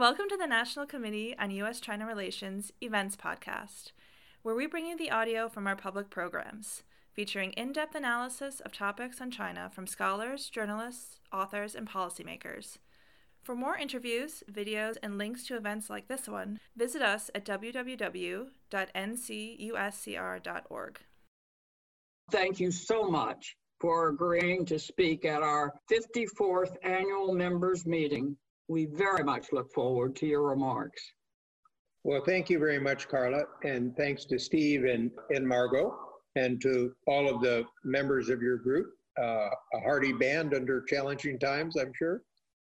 Welcome to the National Committee on U.S. China Relations Events Podcast, where we bring you the audio from our public programs, featuring in depth analysis of topics on China from scholars, journalists, authors, and policymakers. For more interviews, videos, and links to events like this one, visit us at www.ncuscr.org. Thank you so much for agreeing to speak at our 54th annual members meeting we very much look forward to your remarks. Well, thank you very much, Carla, and thanks to Steve and, and Margot, and to all of the members of your group. Uh, a hearty band under challenging times, I'm sure.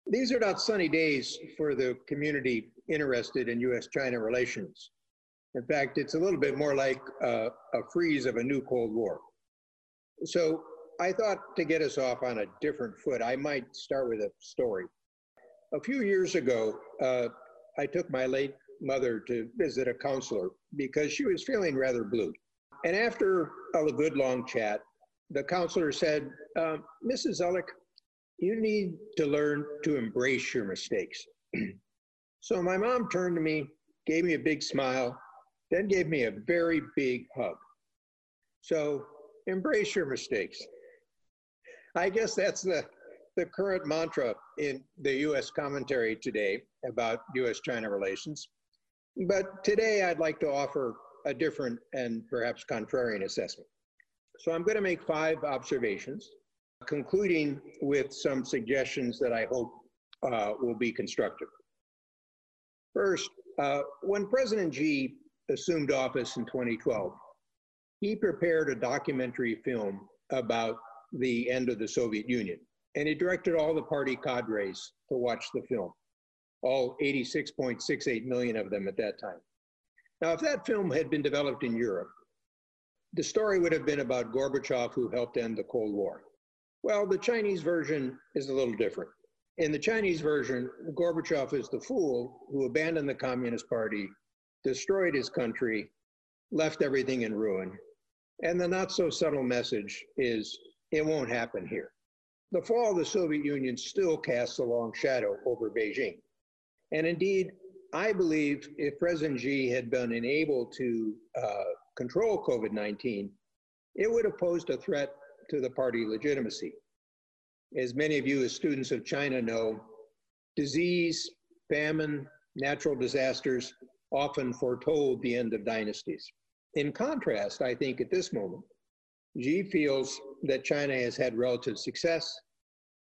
These are not sunny days for the community interested in U.S. China relations. In fact, it's a little bit more like uh, a freeze of a new Cold War. So I thought to get us off on a different foot, I might start with a story. A few years ago, uh, I took my late mother to visit a counselor because she was feeling rather blue. And after a good long chat, the counselor said, Mrs. Zoellick, you need to learn to embrace your mistakes. so my mom turned to me, gave me a big smile, then gave me a very big hug. So embrace your mistakes. I guess that's the the current mantra in the US commentary today about US China relations. But today I'd like to offer a different and perhaps contrarian assessment. So I'm going to make five observations, concluding with some suggestions that I hope uh, will be constructive. First, uh, when President Xi assumed office in 2012, he prepared a documentary film about the end of the Soviet Union and he directed all the party cadres to watch the film, all 86.68 million of them at that time. Now, if that film had been developed in Europe, the story would have been about Gorbachev who helped end the Cold War. Well, the Chinese version is a little different. In the Chinese version, Gorbachev is the fool who abandoned the Communist Party, destroyed his country, left everything in ruin. And the not so subtle message is it won't happen here the fall of the Soviet Union still casts a long shadow over Beijing. And indeed, I believe if President Xi had been unable to uh, control COVID 19, it would have posed a threat to the party legitimacy. As many of you, as students of China, know, disease, famine, natural disasters often foretold the end of dynasties. In contrast, I think at this moment, Xi feels that China has had relative success,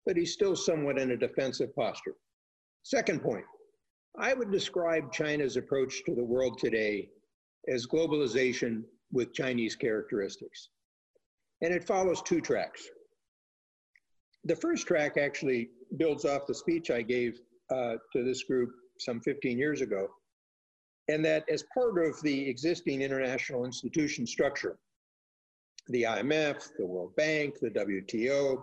but he's still somewhat in a defensive posture. Second point, I would describe China's approach to the world today as globalization with Chinese characteristics. And it follows two tracks. The first track actually builds off the speech I gave uh, to this group some 15 years ago, and that as part of the existing international institution structure, the IMF, the World Bank, the WTO,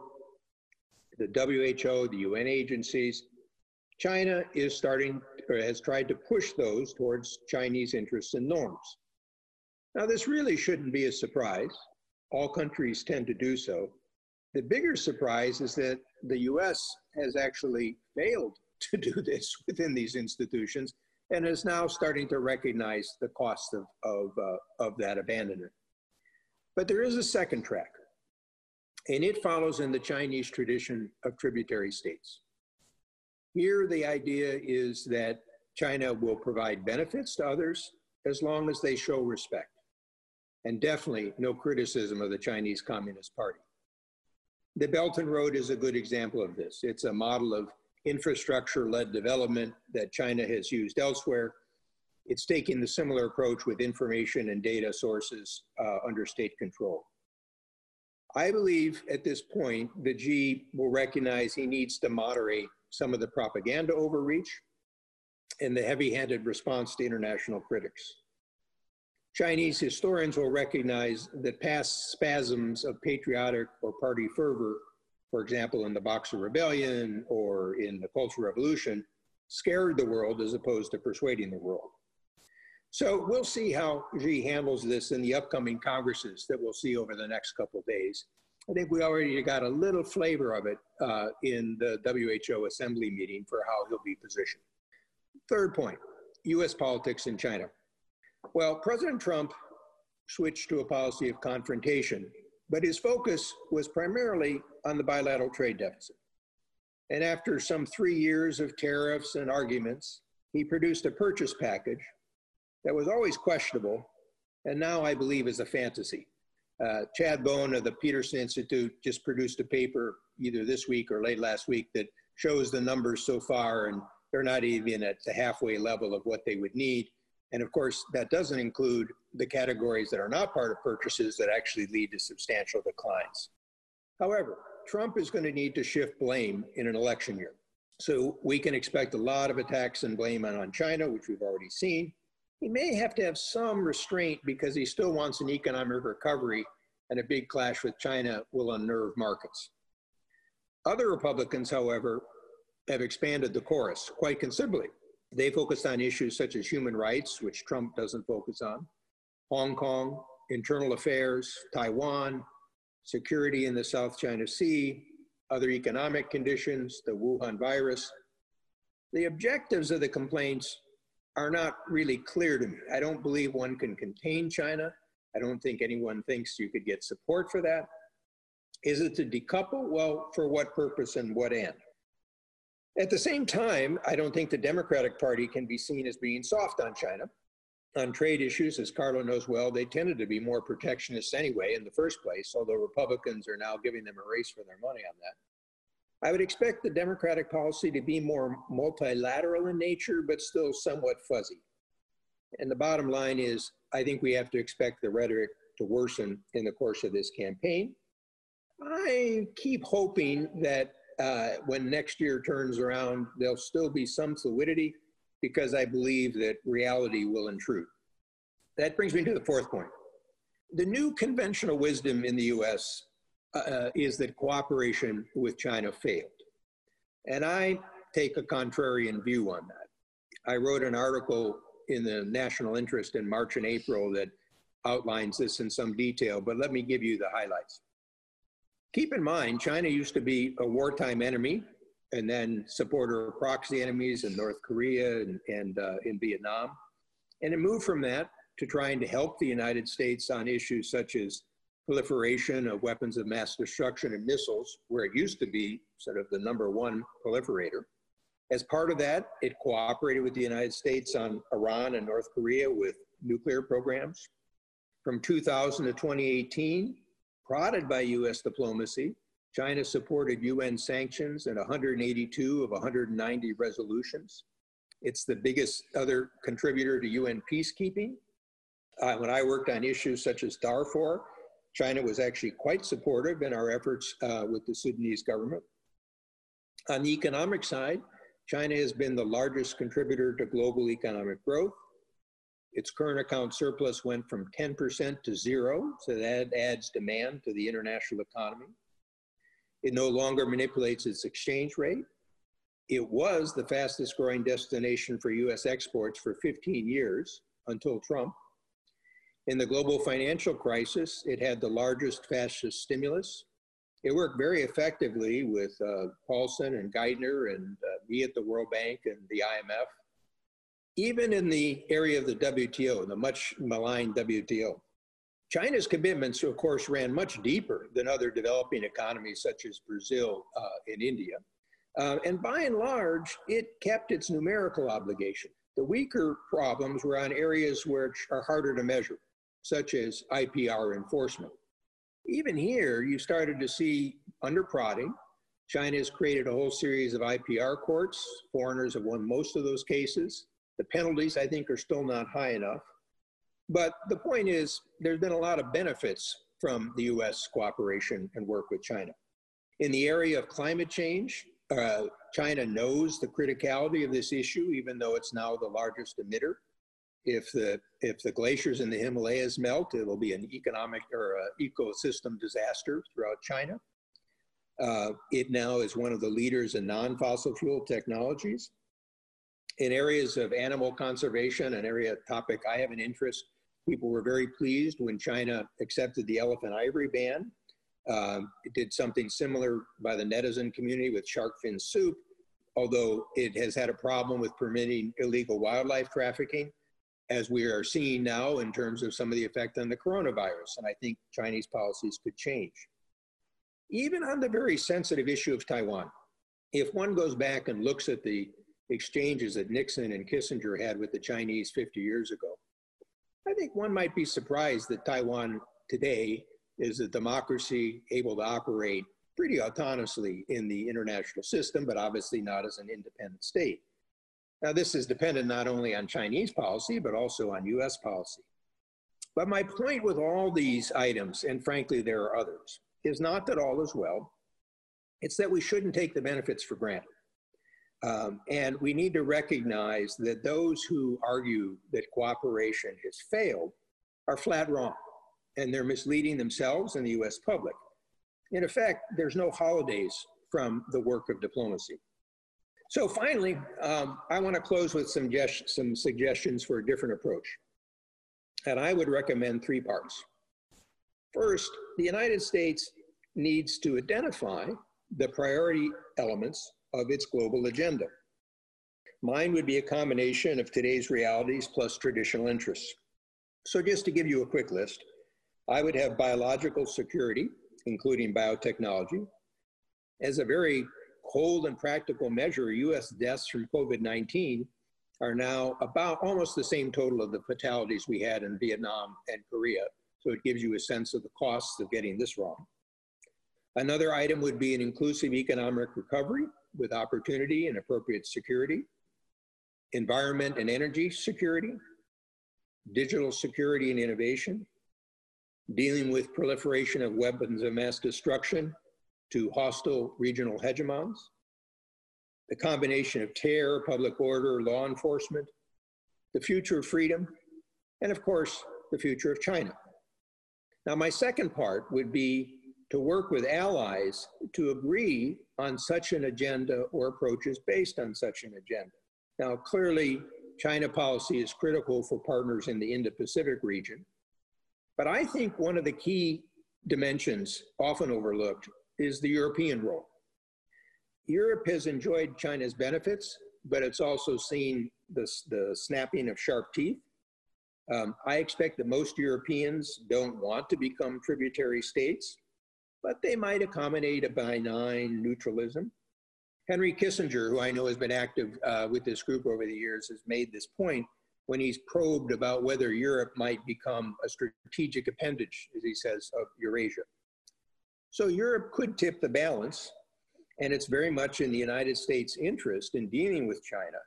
the WHO, the UN agencies. China is starting or has tried to push those towards Chinese interests and norms. Now, this really shouldn't be a surprise. All countries tend to do so. The bigger surprise is that the US has actually failed to do this within these institutions and is now starting to recognize the cost of, of, uh, of that abandonment. But there is a second track, and it follows in the Chinese tradition of tributary states. Here, the idea is that China will provide benefits to others as long as they show respect, and definitely no criticism of the Chinese Communist Party. The Belt and Road is a good example of this. It's a model of infrastructure led development that China has used elsewhere it's taking the similar approach with information and data sources uh, under state control. I believe at this point the Xi will recognize he needs to moderate some of the propaganda overreach and the heavy-handed response to international critics. Chinese historians will recognize that past spasms of patriotic or party fervor, for example, in the Boxer Rebellion or in the Cultural Revolution, scared the world as opposed to persuading the world. So we'll see how Xi handles this in the upcoming congresses that we'll see over the next couple of days. I think we already got a little flavor of it uh, in the WHO assembly meeting for how he'll be positioned. Third point US politics in China. Well, President Trump switched to a policy of confrontation, but his focus was primarily on the bilateral trade deficit. And after some three years of tariffs and arguments, he produced a purchase package that was always questionable and now I believe is a fantasy. Uh, Chad Bown of the Peterson Institute just produced a paper either this week or late last week that shows the numbers so far, and they're not even at the halfway level of what they would need. And of course, that doesn't include the categories that are not part of purchases that actually lead to substantial declines. However, Trump is going to need to shift blame in an election year. So we can expect a lot of attacks and blame on China, which we've already seen. He may have to have some restraint because he still wants an economic recovery, and a big clash with China will unnerve markets. Other Republicans, however, have expanded the chorus quite considerably. They focused on issues such as human rights, which Trump doesn't focus on, Hong Kong, internal affairs, Taiwan, security in the South China Sea, other economic conditions, the Wuhan virus. The objectives of the complaints are not really clear to me. I don't believe one can contain China. I don't think anyone thinks you could get support for that. Is it to decouple? Well, for what purpose and what end? At the same time, I don't think the Democratic Party can be seen as being soft on China on trade issues, as Carla knows well, they tended to be more protectionists anyway in the first place, although Republicans are now giving them a race for their money on that. I would expect the Democratic policy to be more multilateral in nature, but still somewhat fuzzy. And the bottom line is, I think we have to expect the rhetoric to worsen in the course of this campaign. I keep hoping that uh, when next year turns around, there'll still be some fluidity because I believe that reality will intrude. That brings me to the fourth point. The new conventional wisdom in the US uh, is that cooperation with China failed. And I take a contrarian view on that. I wrote an article in the national interest in March and April that outlines this in some detail, but let me give you the highlights. Keep in mind, China used to be a wartime enemy and then supporter of proxy enemies in North Korea and, and uh, in Vietnam. And it moved from that to trying to help the United States on issues such as proliferation of weapons of mass destruction and missiles, where it used to be sort of the number one proliferator. As part of that, it cooperated with the United States on Iran and North Korea with nuclear programs. From 2000 to 2018, prodded by US diplomacy, China supported UN sanctions in 182 of 190 resolutions. It's the biggest other contributor to UN peacekeeping. Uh, when I worked on issues such as Darfur, China was actually quite supportive in our efforts uh, with the Sudanese government. On the economic side, China has been the largest contributor to global economic growth. Its current account surplus went from 10% to zero, so that adds demand to the international economy. It no longer manipulates its exchange rate. It was the fastest growing destination for US exports for 15 years until Trump. In the global financial crisis, it had the largest, fastest stimulus. It worked very effectively with uh, Paulson and Geithner and uh, me at the World Bank and the IMF. Even in the area of the WTO, the much maligned WTO, China's commitments, of course, ran much deeper than other developing economies such as Brazil uh, and India. Uh, and by and large, it kept its numerical obligation. The weaker problems were on areas which are harder to measure, such as IPR enforcement. Even here, you started to see under prodding. China has created a whole series of IPR courts. Foreigners have won most of those cases. The penalties, I think, are still not high enough. But the point is, there's been a lot of benefits from the US cooperation and work with China. In the area of climate change, uh, China knows the criticality of this issue, even though it's now the largest emitter. If the, if the glaciers in the Himalayas melt, it'll be an economic or ecosystem disaster throughout China. Uh, it now is one of the leaders in non fossil fuel technologies. In areas of animal conservation, an area topic I have an interest, People were very pleased when China accepted the elephant ivory ban. Um, it did something similar by the netizen community with shark fin soup. although it has had a problem with permitting illegal wildlife trafficking, as we are seeing now in terms of some of the effect on the coronavirus. And I think Chinese policies could change. Even on the very sensitive issue of Taiwan, if one goes back and looks at the exchanges that Nixon and Kissinger had with the Chinese 50 years ago, I think one might be surprised that Taiwan today is a democracy able to operate pretty autonomously in the international system, but obviously not as an independent state. Now, this is dependent not only on Chinese policy, but also on US policy. But my point with all these items, and frankly, there are others, is not that all is well. It's that we shouldn't take the benefits for granted. Um, and we need to recognize that those who argue that cooperation has failed are flat wrong, and they're misleading themselves and the US public. In effect, there's no holidays from the work of diplomacy. So finally, um, I want to close with some, some suggestions for a different approach. And I would recommend three parts. First, the United States needs to identify the priority elements of its global agenda. Mine would be a combination of today's realities plus traditional interests. So just to give you a quick list, I would have biological security, including biotechnology. As a very cold and practical measure, US deaths from COVID 19 are now about almost the same total of the fatalities we had in Vietnam and Korea. So it gives you a sense of the costs of getting this wrong. Another item would be an inclusive economic recovery with opportunity and appropriate security, environment and energy security, digital security and innovation, dealing with proliferation of weapons of mass destruction to hostile regional hegemons, the combination of terror, public order, law enforcement, the future of freedom, and of course, the future of China. Now, my second part would be to work with allies to agree on such an agenda or approaches based on such an agenda. Now, clearly, China policy is critical for partners in the Indo Pacific region, but I think one of the key dimensions, often overlooked, is the European role. Europe has enjoyed China's benefits, but it's also seen the, the snapping of sharp teeth. Um, I expect that most Europeans don't want to become tributary states, but they might accommodate a benign neutralism. Henry Kissinger, who I know has been active uh, with this group over the years, has made this point when he's probed about whether Europe might become a strategic appendage, as he says, of Eurasia. So Europe could tip the balance, and it's very much in the United States' interest in dealing with China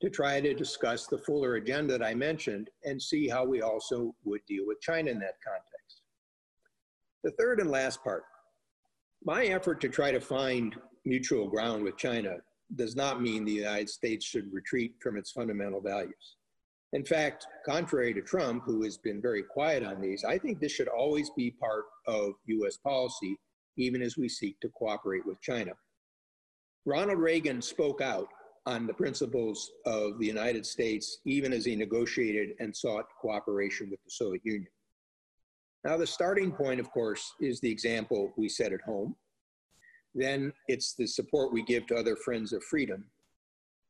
to try to discuss the fuller agenda that I mentioned and see how we also would deal with China in that context. The third and last part my effort to try to find mutual ground with China does not mean the United States should retreat from its fundamental values. In fact, contrary to Trump, who has been very quiet on these, I think this should always be part of US policy, even as we seek to cooperate with China. Ronald Reagan spoke out on the principles of the United States, even as he negotiated and sought cooperation with the Soviet Union. Now, the starting point, of course, is the example we set at home. Then it's the support we give to other friends of freedom.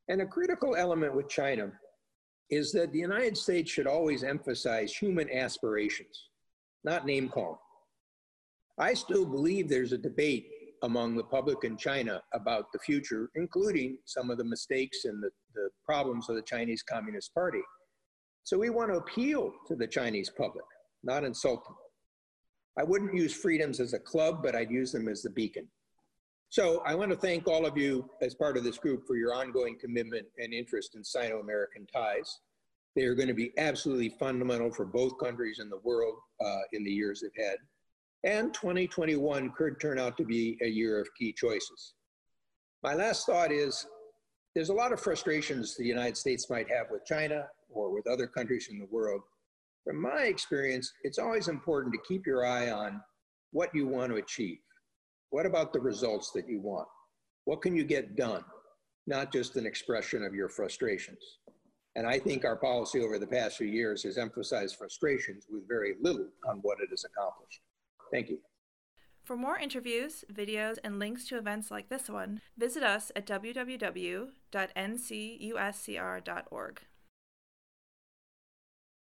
And a critical element with China is that the United States should always emphasize human aspirations, not name calling. I still believe there's a debate among the public in China about the future, including some of the mistakes and the, the problems of the Chinese Communist Party. So we want to appeal to the Chinese public, not insult them. I wouldn't use freedoms as a club, but I'd use them as the beacon. So I want to thank all of you as part of this group for your ongoing commitment and interest in Sino-American ties. They are going to be absolutely fundamental for both countries and the world uh, in the years ahead. And 2021 could turn out to be a year of key choices. My last thought is there's a lot of frustrations the United States might have with China or with other countries in the world. From my experience, it's always important to keep your eye on what you want to achieve what about the results that you want? What can you get done? Not just an expression of your frustrations. And I think our policy over the past few years has emphasized frustrations with very little on what it has accomplished. Thank you. For more interviews, videos, and links to events like this one, visit us at www.ncuscr.org.